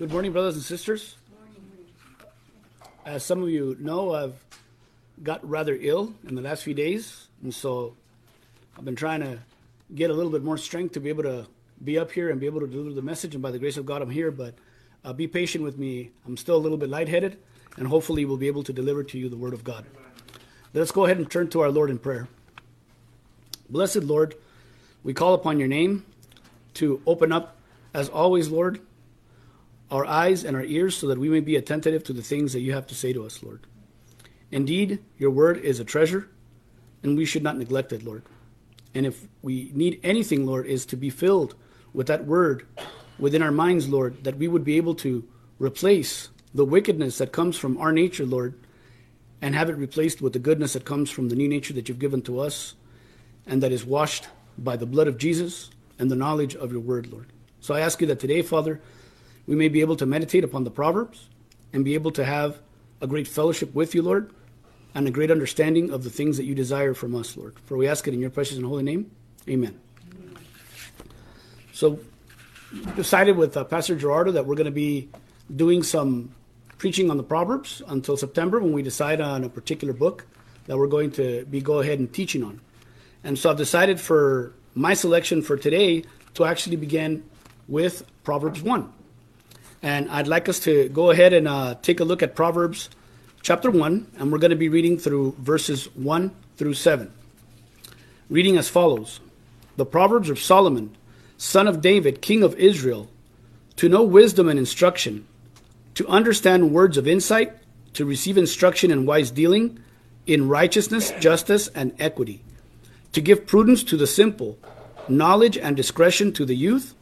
Good morning, brothers and sisters. As some of you know, I've got rather ill in the last few days, and so I've been trying to get a little bit more strength to be able to be up here and be able to deliver the message. And by the grace of God, I'm here. But uh, be patient with me. I'm still a little bit lightheaded, and hopefully, we'll be able to deliver to you the Word of God. Let's go ahead and turn to our Lord in prayer. Blessed Lord, we call upon your name to open up, as always, Lord, our eyes and our ears so that we may be attentive to the things that you have to say to us, Lord. Indeed, your word is a treasure, and we should not neglect it, Lord. And if we need anything, Lord, is to be filled with that word within our minds, Lord, that we would be able to replace the wickedness that comes from our nature, Lord, and have it replaced with the goodness that comes from the new nature that you've given to us and that is washed by the blood of Jesus and the knowledge of your word, Lord. So I ask you that today, Father, we may be able to meditate upon the Proverbs and be able to have a great fellowship with you, Lord, and a great understanding of the things that you desire from us, Lord. For we ask it in your precious and holy name. Amen. So, decided with uh, Pastor Gerardo that we're going to be doing some preaching on the Proverbs until September when we decide on a particular book that we're going to be go ahead and teaching on. And so I've decided for my selection for today to actually begin with Proverbs 1. And I'd like us to go ahead and uh, take a look at Proverbs chapter 1, and we're going to be reading through verses 1 through 7. Reading as follows The Proverbs of Solomon, son of David, king of Israel, to know wisdom and instruction, to understand words of insight, to receive instruction in wise dealing, in righteousness, justice, and equity, to give prudence to the simple, knowledge and discretion to the youth.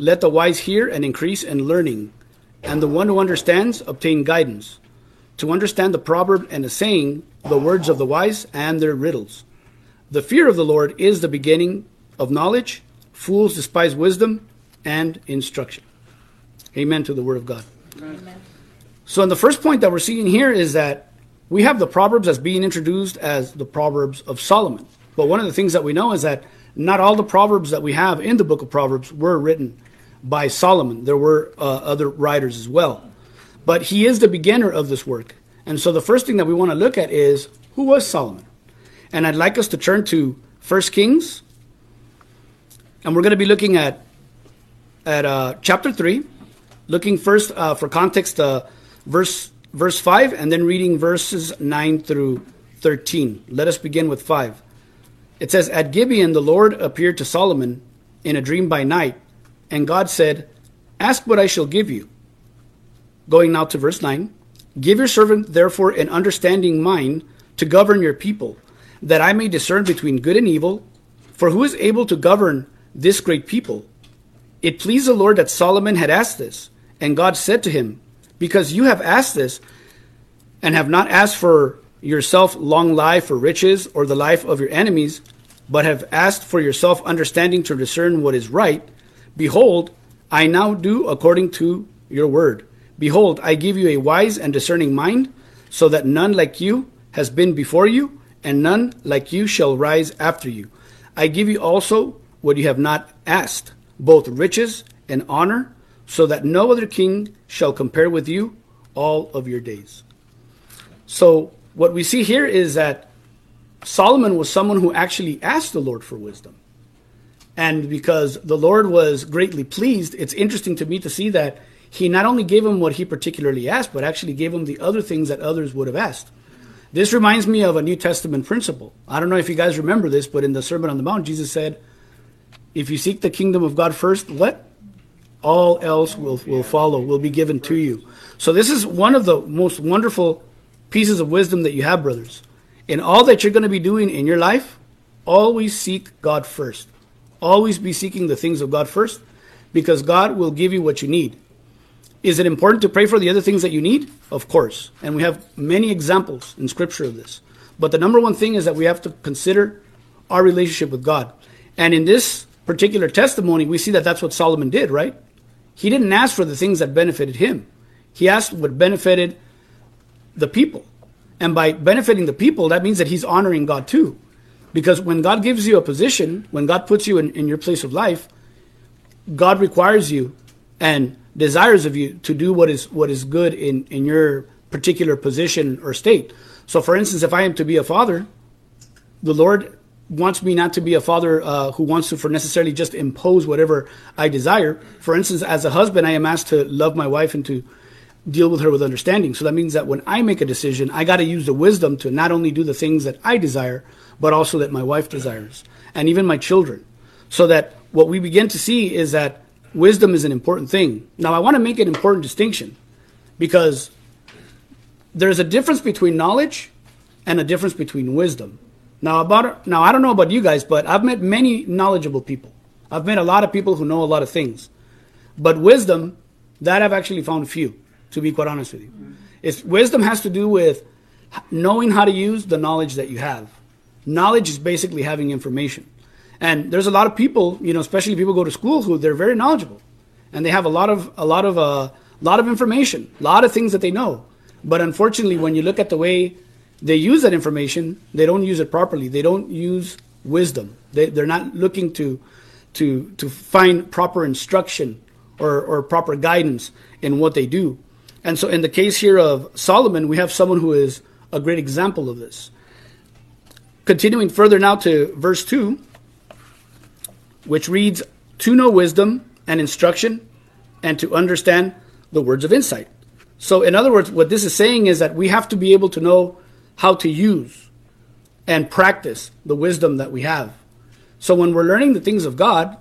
Let the wise hear and increase in learning, and the one who understands obtain guidance. To understand the proverb and the saying, the words of the wise and their riddles. The fear of the Lord is the beginning of knowledge. Fools despise wisdom and instruction. Amen to the word of God. Amen. So, in the first point that we're seeing here is that we have the Proverbs as being introduced as the Proverbs of Solomon. But one of the things that we know is that not all the Proverbs that we have in the book of Proverbs were written by Solomon. There were uh, other writers as well. But he is the beginner of this work. And so the first thing that we want to look at is who was Solomon? And I'd like us to turn to 1 Kings. And we're going to be looking at at uh, chapter 3, looking first uh, for context, uh, verse, verse 5, and then reading verses 9 through 13. Let us begin with 5. It says, At Gibeon the Lord appeared to Solomon in a dream by night, and God said, Ask what I shall give you. Going now to verse 9 Give your servant therefore an understanding mind to govern your people, that I may discern between good and evil. For who is able to govern this great people? It pleased the Lord that Solomon had asked this, and God said to him, Because you have asked this, and have not asked for yourself long life or riches or the life of your enemies, but have asked for yourself understanding to discern what is right, behold, I now do according to your word. Behold, I give you a wise and discerning mind, so that none like you has been before you, and none like you shall rise after you. I give you also what you have not asked, both riches and honor, so that no other king shall compare with you all of your days. So, what we see here is that Solomon was someone who actually asked the Lord for wisdom. And because the Lord was greatly pleased, it's interesting to me to see that he not only gave him what he particularly asked, but actually gave him the other things that others would have asked. This reminds me of a New Testament principle. I don't know if you guys remember this, but in the Sermon on the Mount, Jesus said, If you seek the kingdom of God first, what? All else will, will follow, will be given to you. So, this is one of the most wonderful pieces of wisdom that you have, brothers. In all that you're going to be doing in your life, always seek God first. Always be seeking the things of God first because God will give you what you need. Is it important to pray for the other things that you need? Of course. And we have many examples in Scripture of this. But the number one thing is that we have to consider our relationship with God. And in this particular testimony, we see that that's what Solomon did, right? He didn't ask for the things that benefited him, he asked what benefited the people. And by benefiting the people, that means that he's honoring God too. Because when God gives you a position, when God puts you in, in your place of life, God requires you and desires of you to do what is what is good in in your particular position or state. So, for instance, if I am to be a father, the Lord wants me not to be a father uh, who wants to for necessarily just impose whatever I desire. For instance, as a husband, I am asked to love my wife and to deal with her with understanding. So that means that when I make a decision, I got to use the wisdom to not only do the things that I desire, but also that my wife desires, and even my children. So that what we begin to see is that wisdom is an important thing. Now, I want to make an important distinction because there's a difference between knowledge and a difference between wisdom. Now, about now, I don't know about you guys, but I've met many knowledgeable people. I've met a lot of people who know a lot of things, but wisdom that I've actually found few to be quite honest with you. It's, wisdom has to do with knowing how to use the knowledge that you have. Knowledge is basically having information. And there's a lot of people, you know, especially people go to school who they're very knowledgeable, and they have a lot of a lot of a uh, lot of information, a lot of things that they know. But unfortunately, when you look at the way they use that information, they don't use it properly. They don't use wisdom. They, they're not looking to to to find proper instruction or, or proper guidance in what they do. And so, in the case here of Solomon, we have someone who is a great example of this. Continuing further now to verse 2, which reads, To know wisdom and instruction, and to understand the words of insight. So, in other words, what this is saying is that we have to be able to know how to use and practice the wisdom that we have. So, when we're learning the things of God,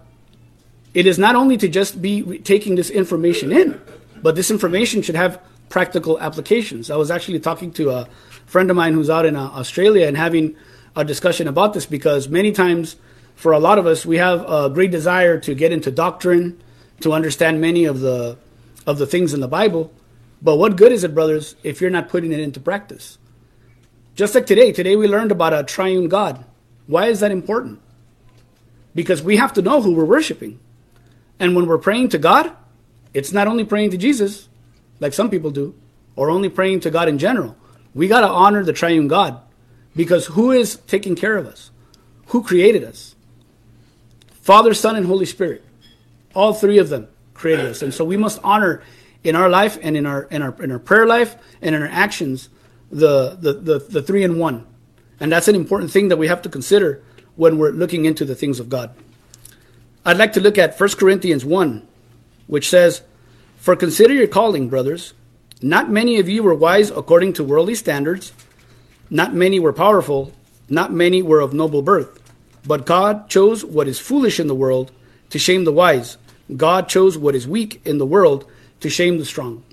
it is not only to just be taking this information in, but this information should have practical applications. I was actually talking to a friend of mine who's out in uh, Australia and having a discussion about this because many times, for a lot of us, we have a great desire to get into doctrine, to understand many of the of the things in the Bible. But what good is it, brothers, if you're not putting it into practice? Just like today, today we learned about a triune God. Why is that important? Because we have to know who we're worshiping. And when we're praying to God, it's not only praying to Jesus, like some people do, or only praying to God in general. We got to honor the triune God because who is taking care of us? Who created us? Father, Son, and Holy Spirit. All three of them created us. And so we must honor in our life and in our in our in our prayer life and in our actions the the, the, the three in one. And that's an important thing that we have to consider when we're looking into the things of God. I'd like to look at 1 Corinthians 1, which says, For consider your calling, brothers. Not many of you were wise according to worldly standards. Not many were powerful. Not many were of noble birth. But God chose what is foolish in the world to shame the wise. God chose what is weak in the world to shame the strong.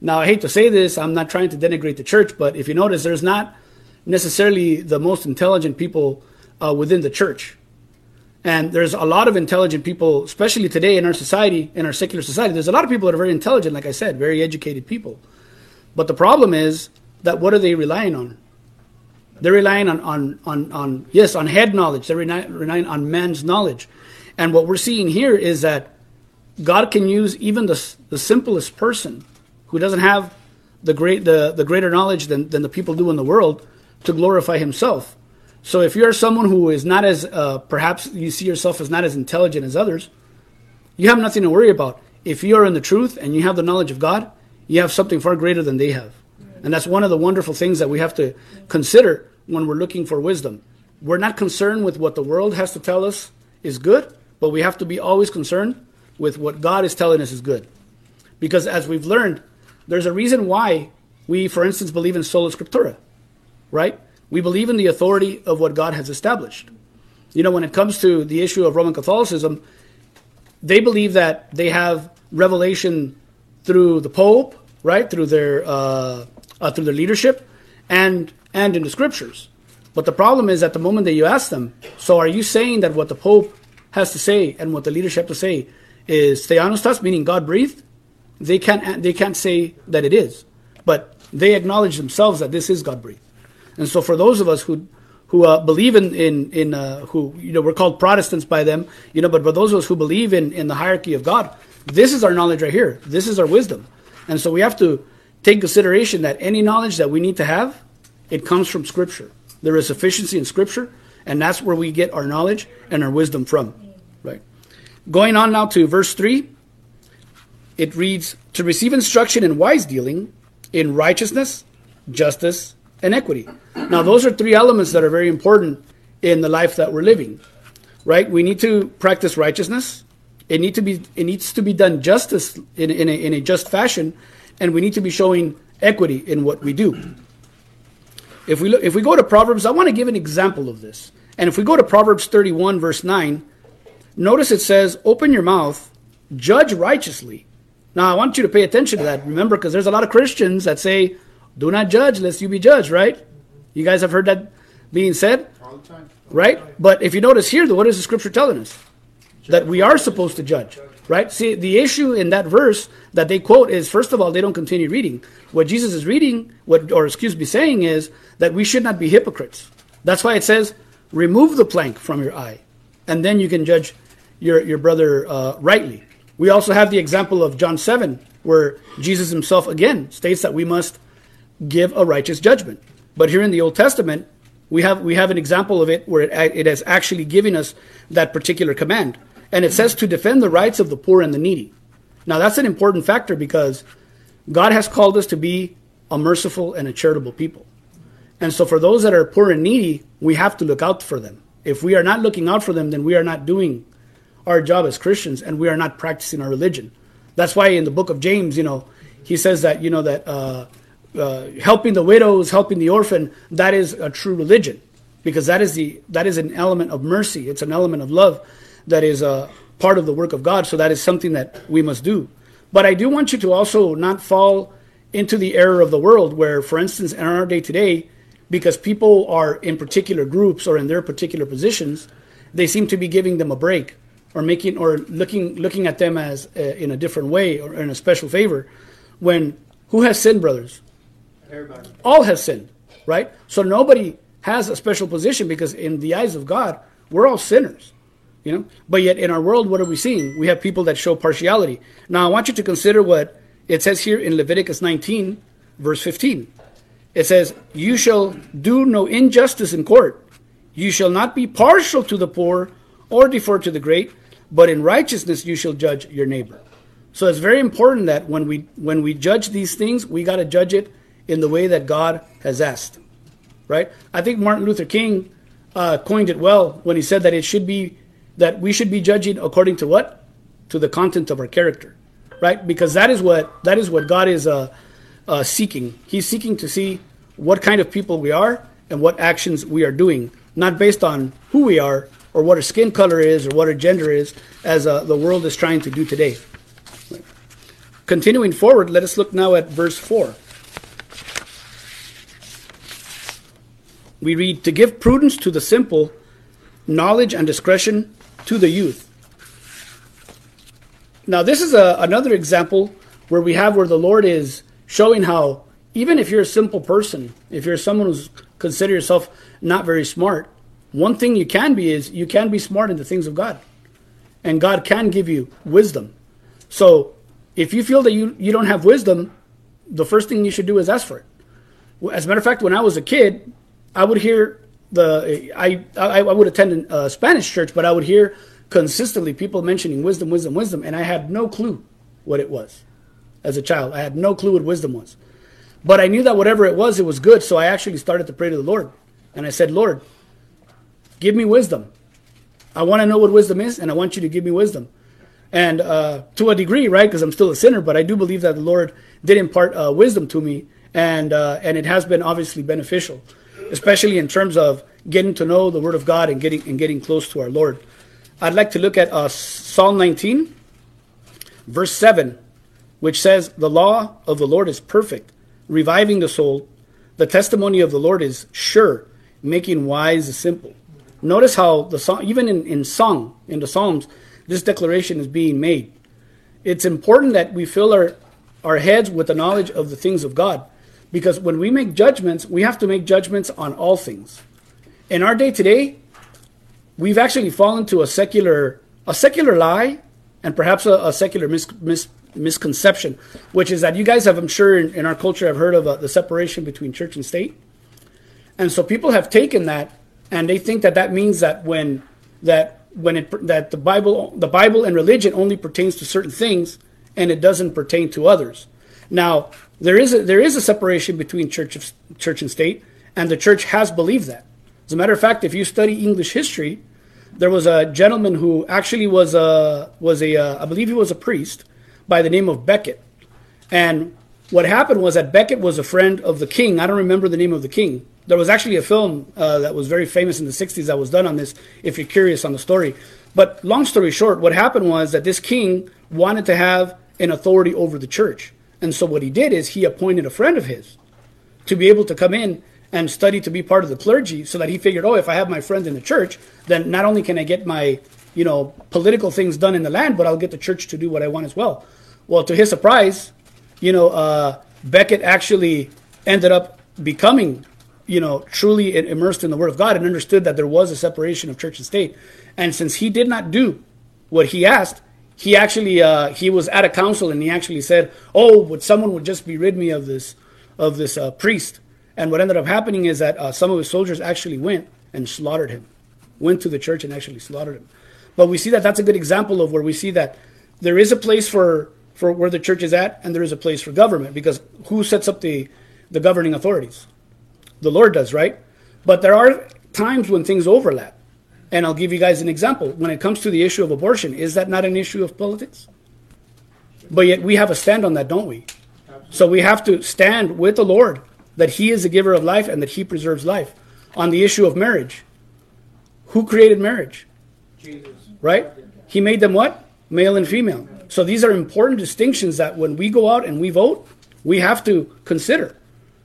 Now, I hate to say this, I'm not trying to denigrate the church, but if you notice, there's not necessarily the most intelligent people uh, within the church. And there's a lot of intelligent people, especially today in our society, in our secular society. There's a lot of people that are very intelligent, like I said, very educated people. But the problem is that what are they relying on? They're relying on, on, on, on yes, on head knowledge. They're relying on man's knowledge. And what we're seeing here is that God can use even the, the simplest person who doesn't have the, great, the, the greater knowledge than, than the people do in the world to glorify himself. So if you're someone who is not as, uh, perhaps you see yourself as not as intelligent as others, you have nothing to worry about. If you are in the truth and you have the knowledge of God, you have something far greater than they have. And that's one of the wonderful things that we have to consider when we're looking for wisdom. We're not concerned with what the world has to tell us is good, but we have to be always concerned with what God is telling us is good. Because as we've learned, there's a reason why we, for instance, believe in sola scriptura, right? We believe in the authority of what God has established. You know, when it comes to the issue of Roman Catholicism, they believe that they have revelation through the Pope, right, through their uh, uh, through their leadership, and and in the Scriptures. But the problem is, at the moment that you ask them, so are you saying that what the Pope has to say and what the leadership to say is theopneustos, meaning God breathed? They can't they can't say that it is, but they acknowledge themselves that this is God breathed. And so for those of us who who uh, believe in in in uh, who you know we're called Protestants by them, you know, but for those of us who believe in in the hierarchy of God, this is our knowledge right here. This is our wisdom, and so we have to take consideration that any knowledge that we need to have, it comes from Scripture. There is sufficiency in Scripture, and that's where we get our knowledge and our wisdom from. Right. Going on now to verse three. it reads to receive instruction in wise dealing, in righteousness, justice, and equity. Now, those are three elements that are very important in the life that we're living, right? We need to practice righteousness. It need to be it needs to be done justice in, in, a, in a just fashion, and we need to be showing equity in what we do. If we look, if we go to Proverbs, I want to give an example of this. And if we go to Proverbs 31 verse 9, notice it says, "Open your mouth, judge righteously." Now, I want you to pay attention to that. Remember because there's a lot of Christians that say, "Do not judge lest you be judged," right? You guys have heard that being said? Right? But if you notice here, what is the scripture telling us? That we are supposed to judge. Right? See, the issue in that verse that they quote is first of all, they don't continue reading. What Jesus is reading, what or excuse me, saying is that we should not be hypocrites. That's why it says, remove the plank from your eye, and then you can judge your, your brother uh, rightly. We also have the example of John 7, where Jesus himself again states that we must give a righteous judgment. But here in the Old Testament, we have we have an example of it where it, it has actually given us that particular command, and it says to defend the rights of the poor and the needy. Now that's an important factor because God has called us to be a merciful and a charitable people. And so for those that are poor and needy, we have to look out for them. If we are not looking out for them, then we are not doing our job as Christians and we are not practicing our religion. That's why in the book of James, you know, he says that, you know, that uh, uh, helping the widows, helping the orphan, that is a true religion, because that is the that is an element of mercy. It's an element of love that is a part of the work of God. So that is something that we must do. But I do want you to also not fall into the error of the world, where, for instance, in our day today, because people are in particular groups or in their particular positions, they seem to be giving them a break or making or looking looking at them as uh, in a different way or in a special favor. When who has sinned, brothers? Everybody. All has sinned, right? So nobody has a special position because in the eyes of God, we're all sinners. You know? But yet in our world, what are we seeing? We have people that show partiality. Now I want you to consider what it says here in Leviticus 19, verse 15. It says, You shall do no injustice in court. You shall not be partial to the poor or defer to the great, but in righteousness you shall judge your neighbor. So it's very important that when we when we judge these things, we got to judge it in the way that God has asked. Right? I think Martin Luther King uh, coined it well when he said that it should be that we should be judging according to what? To the content of our character. Right? Because that is what that is what God is uh, uh, seeking. He's seeking to see what kind of people we are and what actions we are doing, not based on who we are or what our skin color is or what our gender is, as uh, the world is trying to do today. Continuing forward, let us look now at verse 4. we read, To give prudence to the simple, knowledge and discretion to the youth. Now, this is a, another example where we have where the Lord is showing how, even if you're a simple person, if you're someone who's consider yourself not very smart, one thing you can be is you can be smart in the things of God. And God can give you wisdom. So if you feel that you, you don't have wisdom, the first thing you should do is ask for it. As a matter of fact, when I was a kid, I would hear the I I, I would attend a Spanish church, but I would hear consistently people mentioning wisdom, wisdom, wisdom, and I had no clue what it was as a child. I had no clue what wisdom was. But I knew that whatever it was, it was good. So I actually started to pray to the Lord. And I said, Lord, give me wisdom. I want to know what wisdom is, and I want you to give me wisdom. And uh, to a degree, right, because I'm still a sinner, but I do believe that the Lord did impart uh, wisdom to me, and uh, and it has been obviously beneficial especially in terms of getting to know the Word of God and getting and getting close to our Lord. I'd like to look at uh, Psalm 19, verse 7, which says, "The law of the Lord is perfect, reviving the soul. The testimony of the Lord is sure, making wise the simple." Notice how the song, even in, in song, in the Psalms, this declaration is being made. It's important that we fill our, our heads with the knowledge of the things of God because when we make judgments, we have to make judgments on all things. In our day today, we've actually fallen to a secular a secular lie and perhaps a, a secular mis, mis, misconception, which is that you guys have, I'm sure, in, in our culture, have heard of uh, the separation between church and state, and so people have taken that and they think that that means that when that when it that the Bible the Bible and religion only pertains to certain things, and it doesn't pertain to others. Now, there is a, there is a separation between church, of, church and state, and the church has believed that. As a matter of fact, if you study English history, there was a gentleman who actually was a was a uh, I believe he was a priest by the name of Becket, and what happened was that Becket was a friend of the king. I don't remember the name of the king. There was actually a film uh, that was very famous in the 60s that was done on this, if you're curious on the story. But long story short, what happened was that this king wanted to have an authority over the church. And so what he did is he appointed a friend of his to be able to come in and study to be part of the clergy so that he figured, oh, if I have my friend in the church, then not only can I get my, you know, political things done in the land, but I'll get the church to do what I want as well. Well, to his surprise, you know, uh, Becket actually ended up becoming, you know, truly immersed in the Word of God and understood that there was a separation of church and state. And since he did not do what he asked, he actually uh, he was at a council and he actually said, "Oh, would someone would just be rid me of this of this uh, priest?" And what ended up happening is that uh, some of his soldiers actually went and slaughtered him, went to the church and actually slaughtered him. But we see that that's a good example of where we see that there is a place for for where the church is at, and there is a place for government because who sets up the the governing authorities? The Lord does, right? But there are times when things overlap. And I'll give you guys an example. When it comes to the issue of abortion, is that not an issue of politics? But yet we have a stand on that, don't we? So we have to stand with the Lord that He is the giver of life and that He preserves life. On the issue of marriage, who created marriage? Jesus. Right? He made them what? Male and female. So these are important distinctions that when we go out and we vote, we have to consider.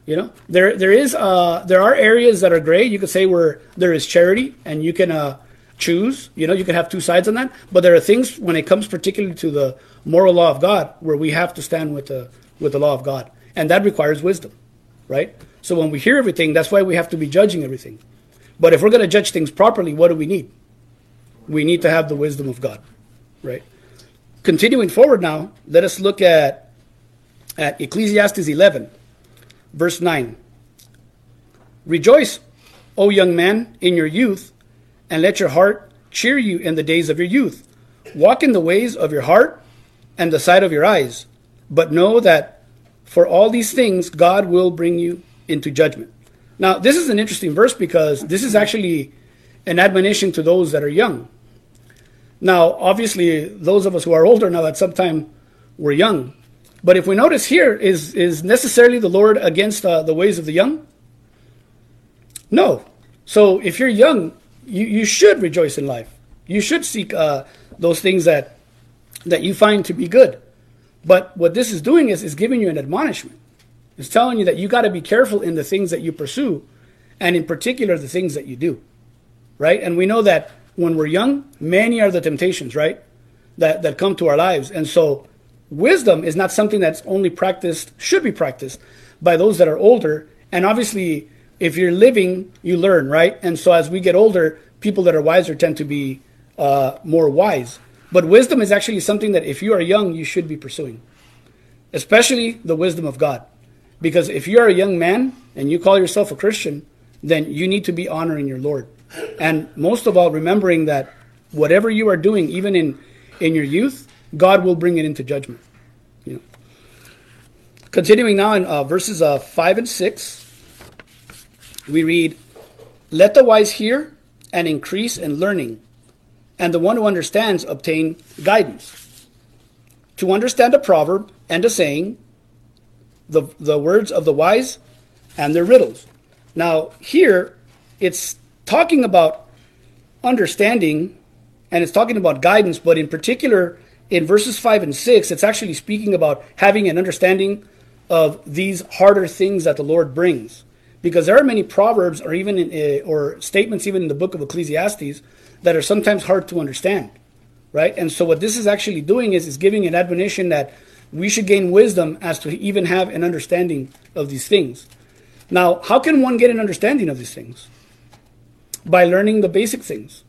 You know, there there is uh, there are areas that are gray. You could say where there is charity, and you can uh, choose. You know, you can have two sides on that. But there are things when it comes particularly to the moral law of God where we have to stand with the with the law of God, and that requires wisdom, right? So when we hear everything, that's why we have to be judging everything. But if we're going to judge things properly, what do we need? We need to have the wisdom of God, right? Continuing forward now, let us look at at Ecclesiastes 11 Verse 9 Rejoice, O young man, in your youth, and let your heart cheer you in the days of your youth. Walk in the ways of your heart and the sight of your eyes, but know that for all these things God will bring you into judgment. Now, this is an interesting verse because this is actually an admonition to those that are young. Now, obviously, those of us who are older now at some time were young, but if we notice here, is, is necessarily the Lord against uh, the ways of the young? No. So if you're young, you, you should rejoice in life. You should seek uh, those things that, that you find to be good. But what this is doing is, is giving you an admonishment. It's telling you that you got to be careful in the things that you pursue, and in particular, the things that you do. Right? And we know that when we're young, many are the temptations, right? That, that come to our lives. And so wisdom is not something that's only practiced, should be practiced by those that are older. And obviously, if you're living, you learn, right? And so as we get older, people that are wiser tend to be uh, more wise. But wisdom is actually something that if you are young, you should be pursuing, especially the wisdom of God. Because if you are a young man and you call yourself a Christian, then you need to be honoring your Lord. And most of all, remembering that whatever you are doing, even in, in your youth, God will bring it into judgment. You know. Continuing now in uh, verses uh, 5 and 6, we read, Let the wise hear and increase in learning, and the one who understands obtain guidance. To understand a proverb and a saying, the, the words of the wise and their riddles. Now, here it's talking about understanding and it's talking about guidance, but in particular, in verses 5 and 6, it's actually speaking about having an understanding of these harder things that the Lord brings. Because there are many proverbs or even in, uh, or statements even in the book of Ecclesiastes that are sometimes hard to understand, right? And so what this is actually doing is is giving an admonition that we should gain wisdom as to even have an understanding of these things. Now, how can one get an understanding of these things? By learning the basic things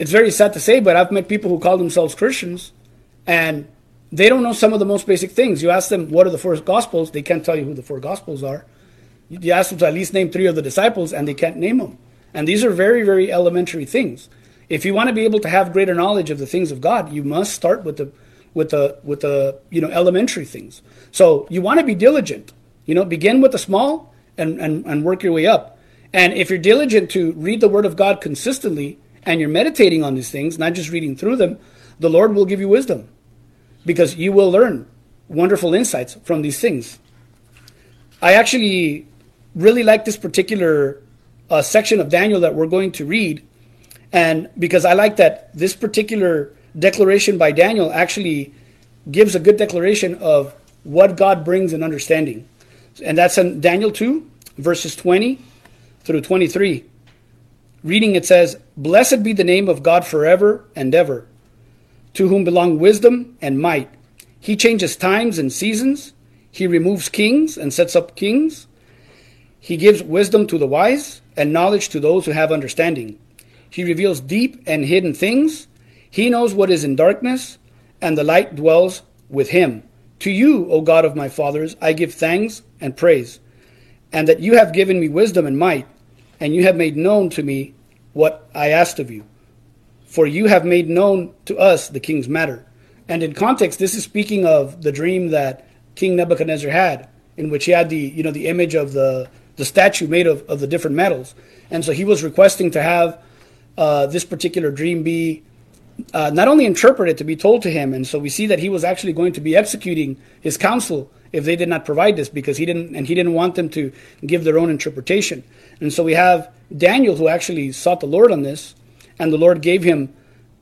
it's very sad to say, but I've met people who call themselves Christians and they don't know some of the most basic things. You ask them, what are the four gospels? They can't tell you who the four gospels are. You ask them to at least name three of the disciples and they can't name them. And these are very, very elementary things. If you want to be able to have greater knowledge of the things of God, you must start with the with the with the you know elementary things. So you want to be diligent. You know, begin with the small and, and, and work your way up. And if you're diligent to read the Word of God consistently and you're meditating on these things, not just reading through them, the Lord will give you wisdom because you will learn wonderful insights from these things. I actually really like this particular uh, section of Daniel that we're going to read, and because I like that this particular declaration by Daniel actually gives a good declaration of what God brings in understanding. And that's in Daniel 2, verses 20 through 23. Reading it says, Blessed be the name of God forever and ever, to whom belong wisdom and might. He changes times and seasons. He removes kings and sets up kings. He gives wisdom to the wise and knowledge to those who have understanding. He reveals deep and hidden things. He knows what is in darkness, and the light dwells with him. To you, O God of my fathers, I give thanks and praise, and that you have given me wisdom and might, and you have made known to me what I asked of you. For you have made known to us the king's matter. And in context, this is speaking of the dream that King Nebuchadnezzar had, in which he had the you know the image of the the statue made of, of the different metals. And so he was requesting to have uh, this particular dream be uh, not only interpreted to be told to him, and so we see that he was actually going to be executing his counsel if they did not provide this because he didn't and he didn't want them to give their own interpretation. And so we have Daniel who actually sought the Lord on this, and the Lord gave him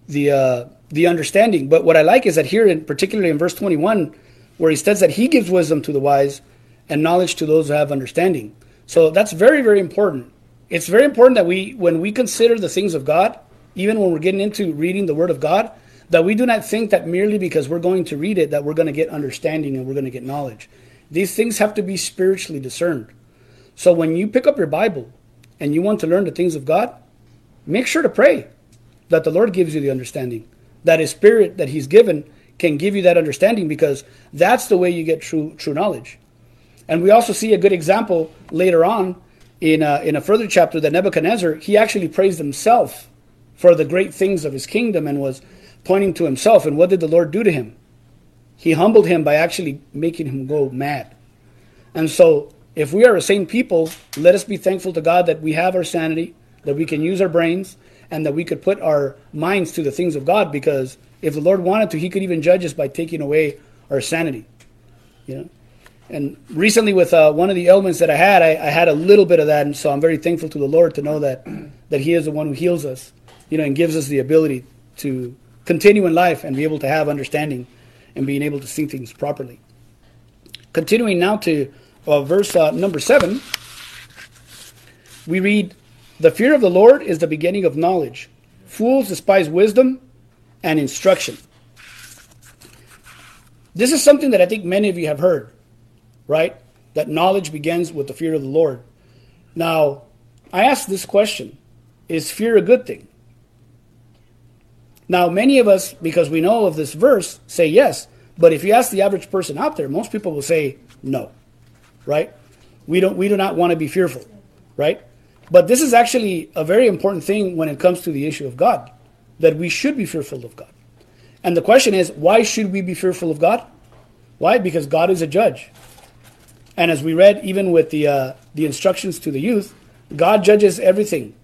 the uh, the understanding. But what I like is that here, in particularly in verse 21, where he says that he gives wisdom to the wise and knowledge to those who have understanding. So that's very very important. It's very important that we when we consider the things of God even when we're getting into reading the Word of God, that we do not think that merely because we're going to read it that we're going to get understanding and we're going to get knowledge. These things have to be spiritually discerned. So when you pick up your Bible and you want to learn the things of God, make sure to pray that the Lord gives you the understanding, that His Spirit that He's given can give you that understanding because that's the way you get true true knowledge. And we also see a good example later on in a, in a further chapter that Nebuchadnezzar he actually praised himself for the great things of his kingdom and was pointing to himself. And what did the Lord do to him? He humbled him by actually making him go mad. And so, if we are a sane people, let us be thankful to God that we have our sanity, that we can use our brains, and that we could put our minds to the things of God. Because if the Lord wanted to, He could even judge us by taking away our sanity. You know. And recently, with uh, one of the ailments that I had, I, I had a little bit of that, and so I'm very thankful to the Lord to know that that He is the one who heals us you know, and gives us the ability to continue in life and be able to have understanding and being able to see things properly. Continuing now to verse uh, number seven, we read, The fear of the Lord is the beginning of knowledge. Fools despise wisdom and instruction. This is something that I think many of you have heard, right? That knowledge begins with the fear of the Lord. Now, I ask this question Is fear a good thing? Now, many of us, because we know of this verse, say yes. But if you ask the average person out there, most people will say no, right? We don't. We do not want to be fearful, right? But this is actually a very important thing when it comes to the issue of God, that we should be fearful of God. And the question is, why should we be fearful of God? Why? Because God is a judge. And as we read, even with the uh, the instructions to the youth, God judges everything,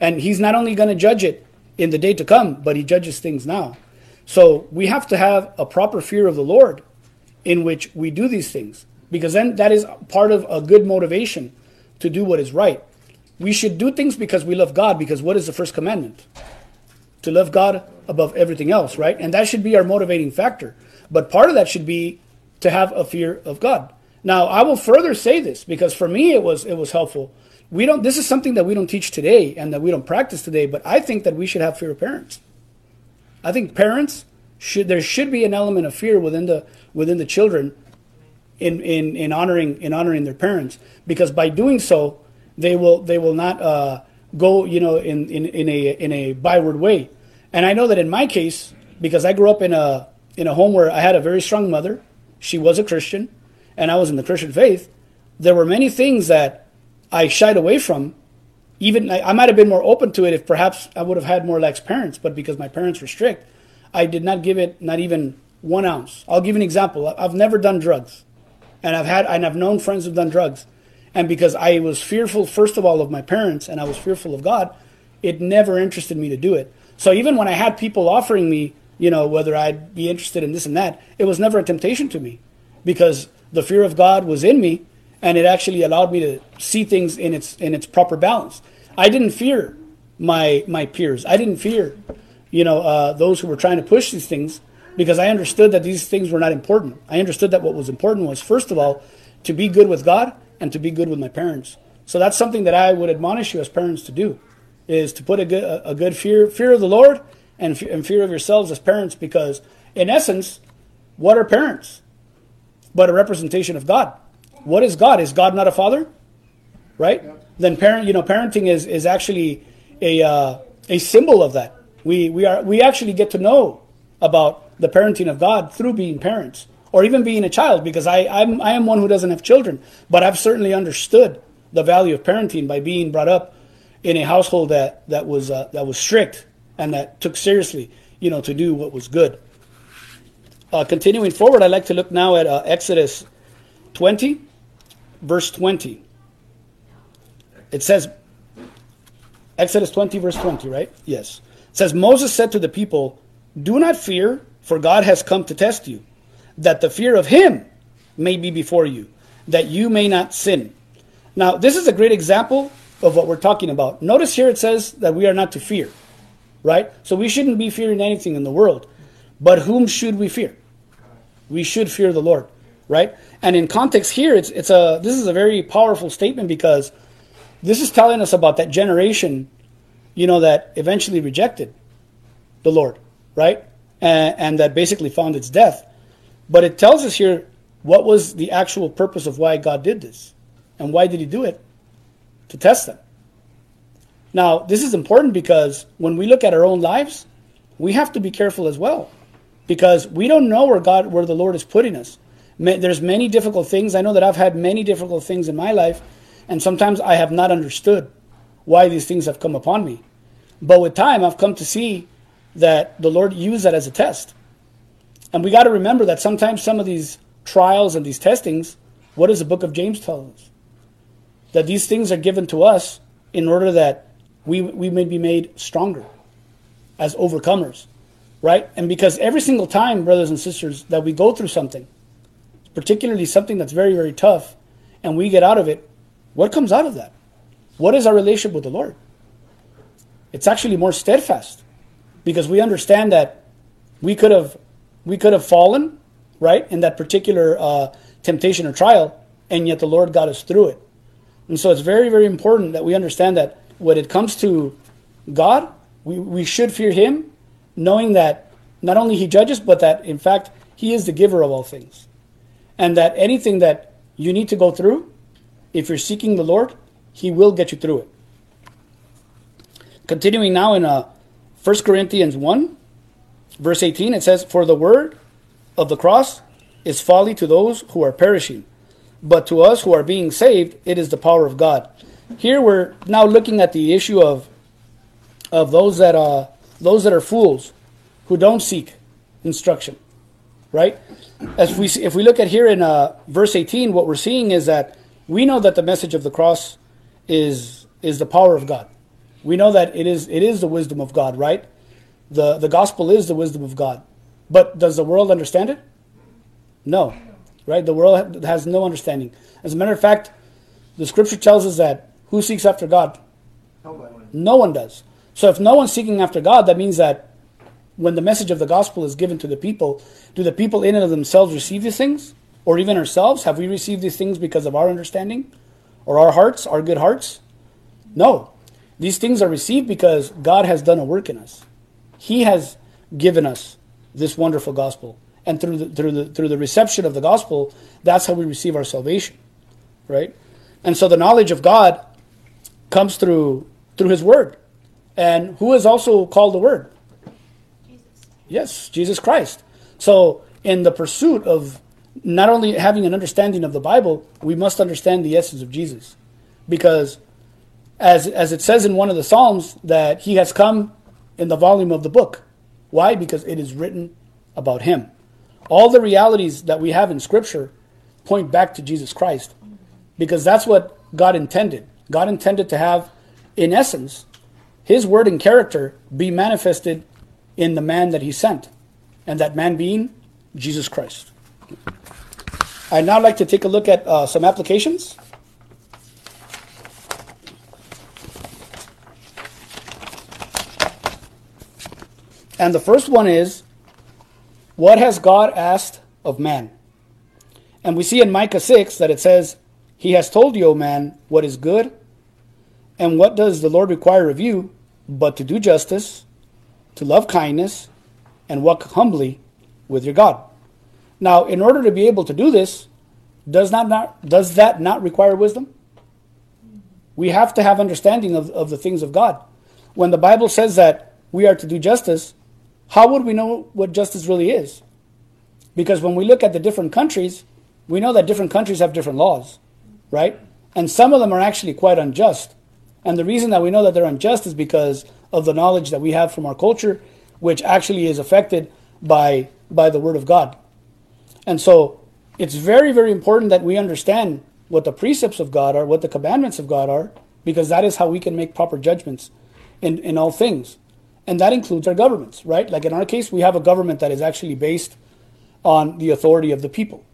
and He's not only going to judge it in the day to come, but he judges things now. So we have to have a proper fear of the Lord in which we do these things, because then that is part of a good motivation to do what is right. We should do things because we love God, because what is the first commandment? To love God above everything else, right? And that should be our motivating factor. But part of that should be to have a fear of God. Now, I will further say this because for me it was it was helpful we don't this is something that we don't teach today and that we don't practice today but i think that we should have fear of parents i think parents should there should be an element of fear within the within the children in in, in honoring in honoring their parents because by doing so they will they will not uh, go you know in, in in a in a byward way and i know that in my case because i grew up in a in a home where i had a very strong mother she was a christian and i was in the christian faith there were many things that I shied away from. Even I, I might have been more open to it if perhaps I would have had more lax parents, but because my parents were strict, I did not give it not even one ounce. I'll give an example. I've never done drugs, and I've had and I've known friends who've done drugs, and because I was fearful, first of all, of my parents, and I was fearful of God, it never interested me to do it. So even when I had people offering me, you know, whether I'd be interested in this and that, it was never a temptation to me, because the fear of God was in me, and it actually allowed me to see things in its in its proper balance. I didn't fear my my peers. I didn't fear, you know, uh, those who were trying to push these things because I understood that these things were not important. I understood that what was important was first of all to be good with God and to be good with my parents. So that's something that I would admonish you as parents to do, is to put a good a, good fear fear of the Lord and, and fear of yourselves as parents because in essence, what are parents? But a representation of God. What is God? Is God not a father? Right? Then parent, you know, parenting is is actually a uh, a symbol of that. We we are we actually get to know about the parenting of God through being parents or even being a child because I I'm, I am one who doesn't have children, but I've certainly understood the value of parenting by being brought up in a household that that was uh, that was strict and that took seriously, you know, to do what was good. Uh, continuing forward, I'd like to look now at uh, Exodus 20, verse 20. It says, Exodus 20, verse 20, right? Yes. It says, Moses said to the people, Do not fear, for God has come to test you, that the fear of him may be before you, that you may not sin. Now, this is a great example of what we're talking about. Notice here it says that we are not to fear, right? So we shouldn't be fearing anything in the world. But whom should we fear? We should fear the Lord, right? And in context here, it's, it's a, this is a very powerful statement because this is telling us about that generation, you know, that eventually rejected the Lord, right? And, and that basically found its death. But it tells us here what was the actual purpose of why God did this. And why did he do it? To test them. Now, this is important because when we look at our own lives, we have to be careful as well. Because we don't know where God where the Lord is putting us. There's many difficult things. I know that I've had many difficult things in my life and sometimes I have not understood why these things have come upon me. But with time, I've come to see that the Lord used that as a test. And we got to remember that sometimes some of these trials and these testings, what does the book of James tell us? That these things are given to us in order that we, we may be made stronger as overcomers, right? And because every single time, brothers and sisters, that we go through something, particularly something that's very, very tough, and we get out of it, what comes out of that? What is our relationship with the Lord? It's actually more steadfast because we understand that we could have we could have fallen right in that particular uh, temptation or trial, and yet the Lord got us through it. And so it's very very important that we understand that when it comes to God, we, we should fear Him, knowing that not only He judges, but that in fact He is the giver of all things, and that anything that you need to go through, if you're seeking the Lord, He will get you through it. Continuing now in uh, 1 Corinthians 1, verse 18, it says, For the word of the cross is folly to those who are perishing, but to us who are being saved, it is the power of God. Here we're now looking at the issue of, of those, that, uh, those that are fools who don't seek instruction, right? As we, if we look at here in uh, verse 18, what we're seeing is that we know that the message of the cross is is the power of God. We know that it is it is the wisdom of God, right? The the gospel is the wisdom of God. But does the world understand it? No. Right? The world has no understanding. As a matter of fact, the scripture tells us that who seeks after God? Nobody. No one does. So if no one's seeking after God, that means that when the message of the gospel is given to the people, do the people in and of themselves receive these things? or even ourselves? Have we received these things because of our understanding or our hearts, our good hearts? No. These things are received because God has done a work in us. He has given us this wonderful gospel. And through the, through the, through the reception of the gospel, that's how we receive our salvation. Right? And so the knowledge of God comes through through his word. And who is also called the word? Jesus. Yes, Jesus Christ. So in the pursuit of not only having an understanding of the Bible, we must understand the essence of Jesus. Because as, as it says in one of the Psalms, that he has come in the volume of the book, Why? Because it is written about him. All the realities that we have in Scripture point back to Jesus Christ because that's what God intended. God intended to have, in essence, his word and character be manifested in the man that he sent, and that man being Jesus Christ. I'd now like to take a look at uh, some applications. And the first one is what has God asked of man? And we see in Micah 6 that it says, He has told you, O man, what is good. And what does the Lord require of you but to do justice, to love kindness, and walk humbly with your God? Now, in order to be able to do this, does, not, not, does that not require wisdom? We have to have understanding of, of the things of God. When the Bible says that we are to do justice, how would we know what justice really is? Because when we look at the different countries, we know that different countries have different laws, right? And some of them are actually quite unjust. And the reason that we know that they're unjust is because of the knowledge that we have from our culture, which actually is affected by, by the Word of God. And so it's very, very important that we understand what the precepts of God are, what the commandments of God are, because that is how we can make proper judgments in, in all things and that includes our governments, right? Like in our case, we have a government that is actually based on the authority of the people,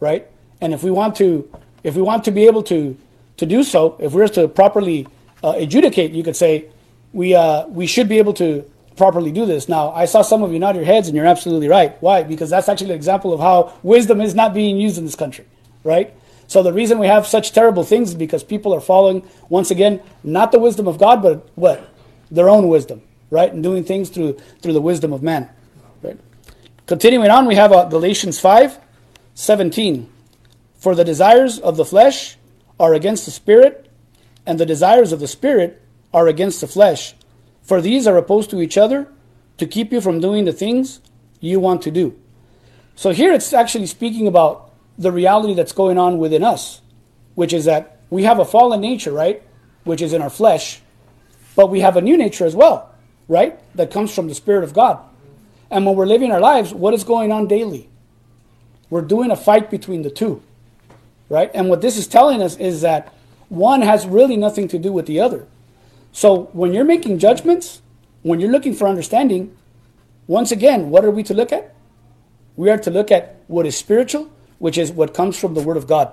right? And if we want to, if we want to be able to to do so, if we're to properly uh, adjudicate, you could say we uh, we should be able to properly do this. Now, I saw some of you nod your heads, and you're absolutely right. Why? Because that's actually an example of how wisdom is not being used in this country, right? So the reason we have such terrible things is because people are following, once again, not the wisdom of God, but what? Their own wisdom right? And doing things through through the wisdom of man. Right? Continuing on, we have uh, Galatians 5, 17. For the desires of the flesh are against the spirit, and the desires of the spirit are against the flesh. For these are opposed to each other to keep you from doing the things you want to do. So here it's actually speaking about the reality that's going on within us, which is that we have a fallen nature, right? Which is in our flesh, but we have a new nature as well right? That comes from the Spirit of God. And when we're living our lives, what is going on daily? We're doing a fight between the two, right? And what this is telling us is that one has really nothing to do with the other. So when you're making judgments, when you're looking for understanding, once again, what are we to look at? We are to look at what is spiritual, which is what comes from the Word of God,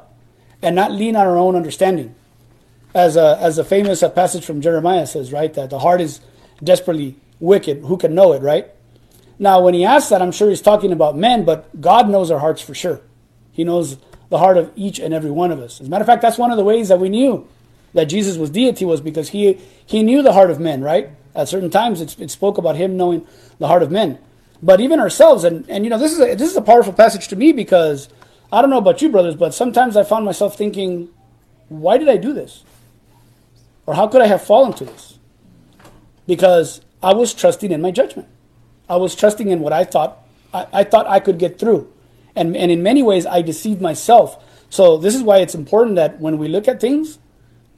and not lean on our own understanding. As a, as a famous passage from Jeremiah says, right, that the heart is desperately wicked. Who can know it, right? Now, when he asks that, I'm sure he's talking about men, but God knows our hearts for sure. He knows the heart of each and every one of us. As a matter of fact, that's one of the ways that we knew that Jesus was deity was because he, he knew the heart of men, right? At certain times, it, it spoke about him knowing the heart of men. But even ourselves, and, and you know, this is, a, this is a powerful passage to me because I don't know about you, brothers, but sometimes I found myself thinking, why did I do this? Or how could I have fallen to this? Because I was trusting in my judgment. I was trusting in what I thought I, I, thought I could get through. And, and in many ways, I deceived myself. So, this is why it's important that when we look at things,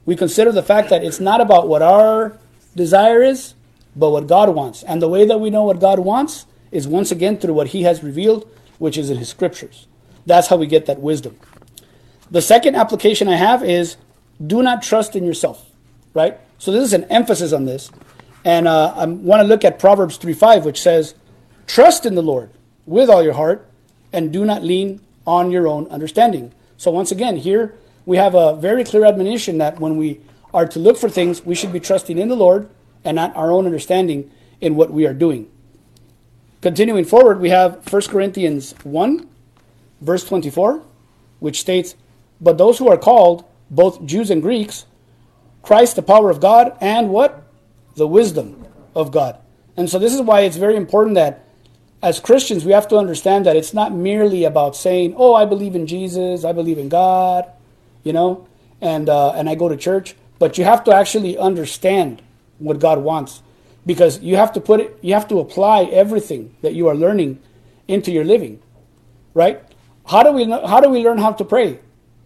we consider the fact that it's not about what our desire is, but what God wants. And the way that we know what God wants is once again through what He has revealed, which is in His scriptures. That's how we get that wisdom. The second application I have is do not trust in yourself, right? So, this is an emphasis on this. And uh, I want to look at Proverbs 3 5, which says, Trust in the Lord with all your heart and do not lean on your own understanding. So, once again, here we have a very clear admonition that when we are to look for things, we should be trusting in the Lord and not our own understanding in what we are doing. Continuing forward, we have 1 Corinthians 1, verse 24, which states, But those who are called, both Jews and Greeks, Christ the power of God and what? The wisdom of God. And so this is why it's very important that as Christians we have to understand that it's not merely about saying, "Oh, I believe in Jesus, I believe in God," you know, and uh, and I go to church, but you have to actually understand what God wants because you have to put it you have to apply everything that you are learning into your living. Right? How do we know, how do we learn how to pray?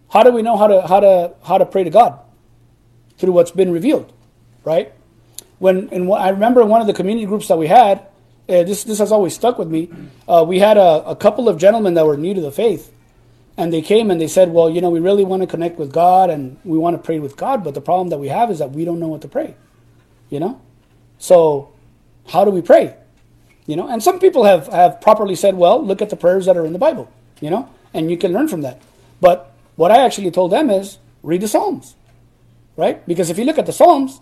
How do we know how to how to how to pray to God? Through what's been revealed, right? When in, I remember one of the community groups that we had, uh, this this has always stuck with me. Uh, we had a, a couple of gentlemen that were new to the faith, and they came and they said, "Well, you know, we really want to connect with God and we want to pray with God, but the problem that we have is that we don't know what to pray." You know, so how do we pray? You know, and some people have have properly said, "Well, look at the prayers that are in the Bible." You know, and you can learn from that. But what I actually told them is read the Psalms, right? Because if you look at the Psalms,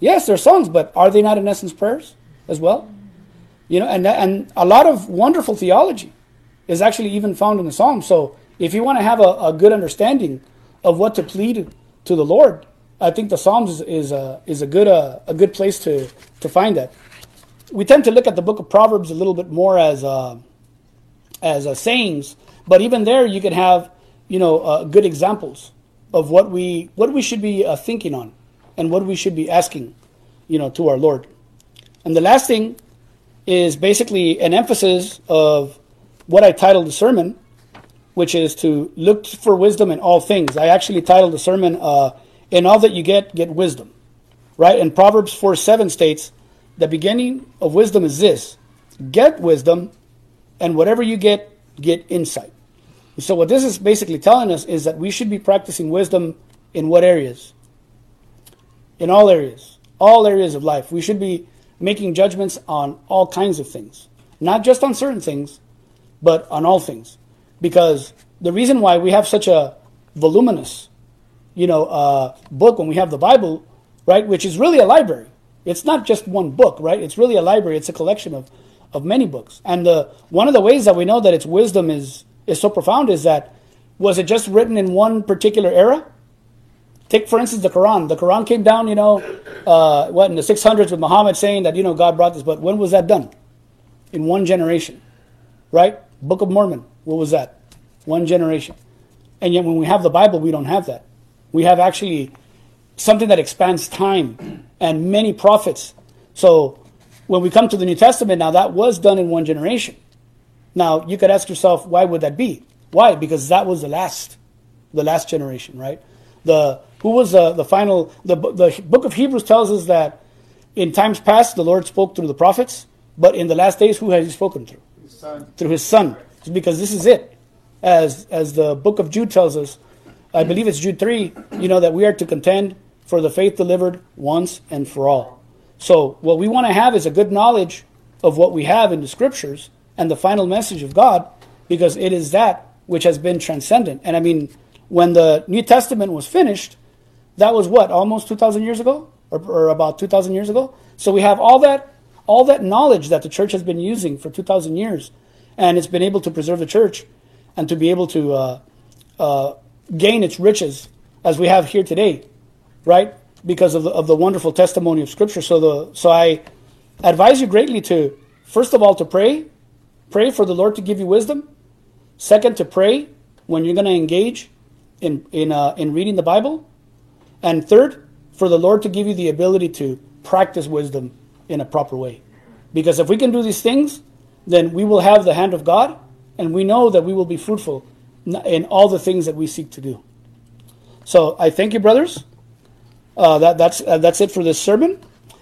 yes, they're songs, but are they not in essence prayers as well? You know, and and a lot of wonderful theology is actually even found in the Psalms. So if you want to have a, a good understanding of what to plead to the Lord, I think the Psalms is, is a is a good uh, a good place to to find that. We tend to look at the book of Proverbs a little bit more as uh, as uh, sayings, but even there you can have you know good examples of what we what we should be thinking on and what we should be asking, you know, to our Lord. And the last thing is basically an emphasis of what I titled the sermon, which is to look for wisdom in all things. I actually titled the sermon, uh, "In all that you get, get wisdom." Right? And Proverbs four seven states, "The beginning of wisdom is this: get wisdom, and whatever you get, get insight." So what this is basically telling us is that we should be practicing wisdom in what areas? In all areas, all areas of life. We should be making judgments on all kinds of things, not just on certain things, but on all things. Because the reason why we have such a voluminous, you know, uh, book when we have the Bible, right, which is really a library. It's not just one book, right? It's really a library. It's a collection of, of many books. And the, one of the ways that we know that its wisdom is, is so profound is that was it just written in one particular era? Take, for instance, the Quran. The Quran came down, you know, uh, what, in the 600s with Muhammad saying that, you know, God brought this, but when was that done? In one generation, right? Book of Mormon, what was that? One generation. And yet when we have the Bible, we don't have that. We have actually something that expands time and many prophets. So when we come to the New Testament, now that was done in one generation. Now you could ask yourself, why would that be? Why? Because that was the last, the last generation, right? The who was the, the final, the, the book of Hebrews tells us that in times past the Lord spoke through the prophets, but in the last days, who has he spoken through? His through his son. It's because this is it. As, as the book of Jude tells us, I believe it's Jude 3, you know, that we are to contend for the faith delivered once and for all. So, what we want to have is a good knowledge of what we have in the scriptures and the final message of God, because it is that which has been transcendent. And I mean, when the New Testament was finished, that was what almost 2,000 years ago, or, or about 2,000 years ago. So we have all that all that knowledge that the church has been using for 2,000 years, and it's been able to preserve the church and to be able to uh, uh, gain its riches as we have here today, right? Because of the, of the wonderful testimony of Scripture. So the so I advise you greatly to first of all to pray, pray for the Lord to give you wisdom. Second, to pray when you're going to engage in in uh, in reading the Bible. And third, for the Lord to give you the ability to practice wisdom in a proper way. Because if we can do these things, then we will have the hand of God, and we know that we will be fruitful in all the things that we seek to do. So I thank you, brothers. Uh, that, that's, uh, that's it for this sermon.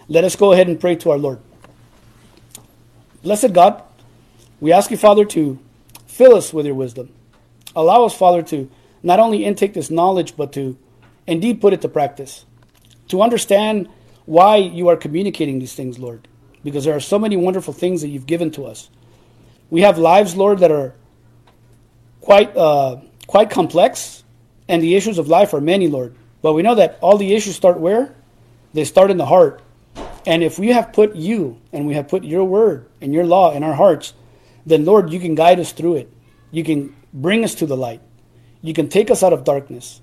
Let us go ahead and pray to our Lord. Blessed God, we ask you, Father, to fill us with your wisdom. Allow us, Father, to not only intake this knowledge, but to indeed put it to practice. To understand why you are communicating these things, Lord, because there are so many wonderful things that you've given to us. We have lives, Lord, that are quite uh, quite complex, and the issues of life are many, Lord. But we know that all the issues start where? They start in the heart. And if we have put you and we have put your word and your law in our hearts, then Lord, you can guide us through it. You can bring us to the light. You can take us out of darkness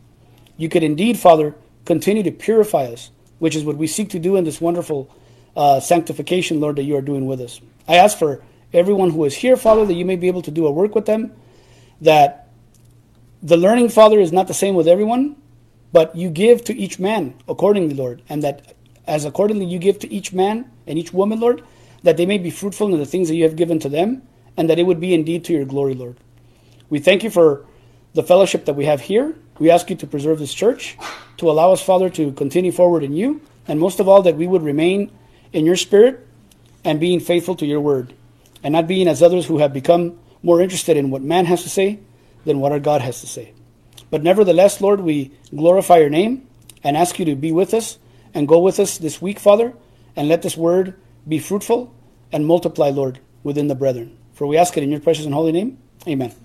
you could indeed, Father, continue to purify us, which is what we seek to do in this wonderful uh, sanctification, Lord, that you are doing with us. I ask for everyone who is here, Father, that you may be able to do a work with them, that the learning, Father, is not the same with everyone, but you give to each man accordingly, Lord, and that as accordingly you give to each man and each woman, Lord, that they may be fruitful in the things that you have given to them, and that it would be indeed to your glory, Lord. We thank you for the fellowship that we have here. We ask you to preserve this church, to allow us, Father, to continue forward in you, and most of all, that we would remain in your spirit and being faithful to your word, and not being as others who have become more interested in what man has to say than what our God has to say. But nevertheless, Lord, we glorify your name and ask you to be with us and go with us this week, Father, and let this word be fruitful and multiply, Lord, within the brethren. For we ask it in your precious and holy name. Amen.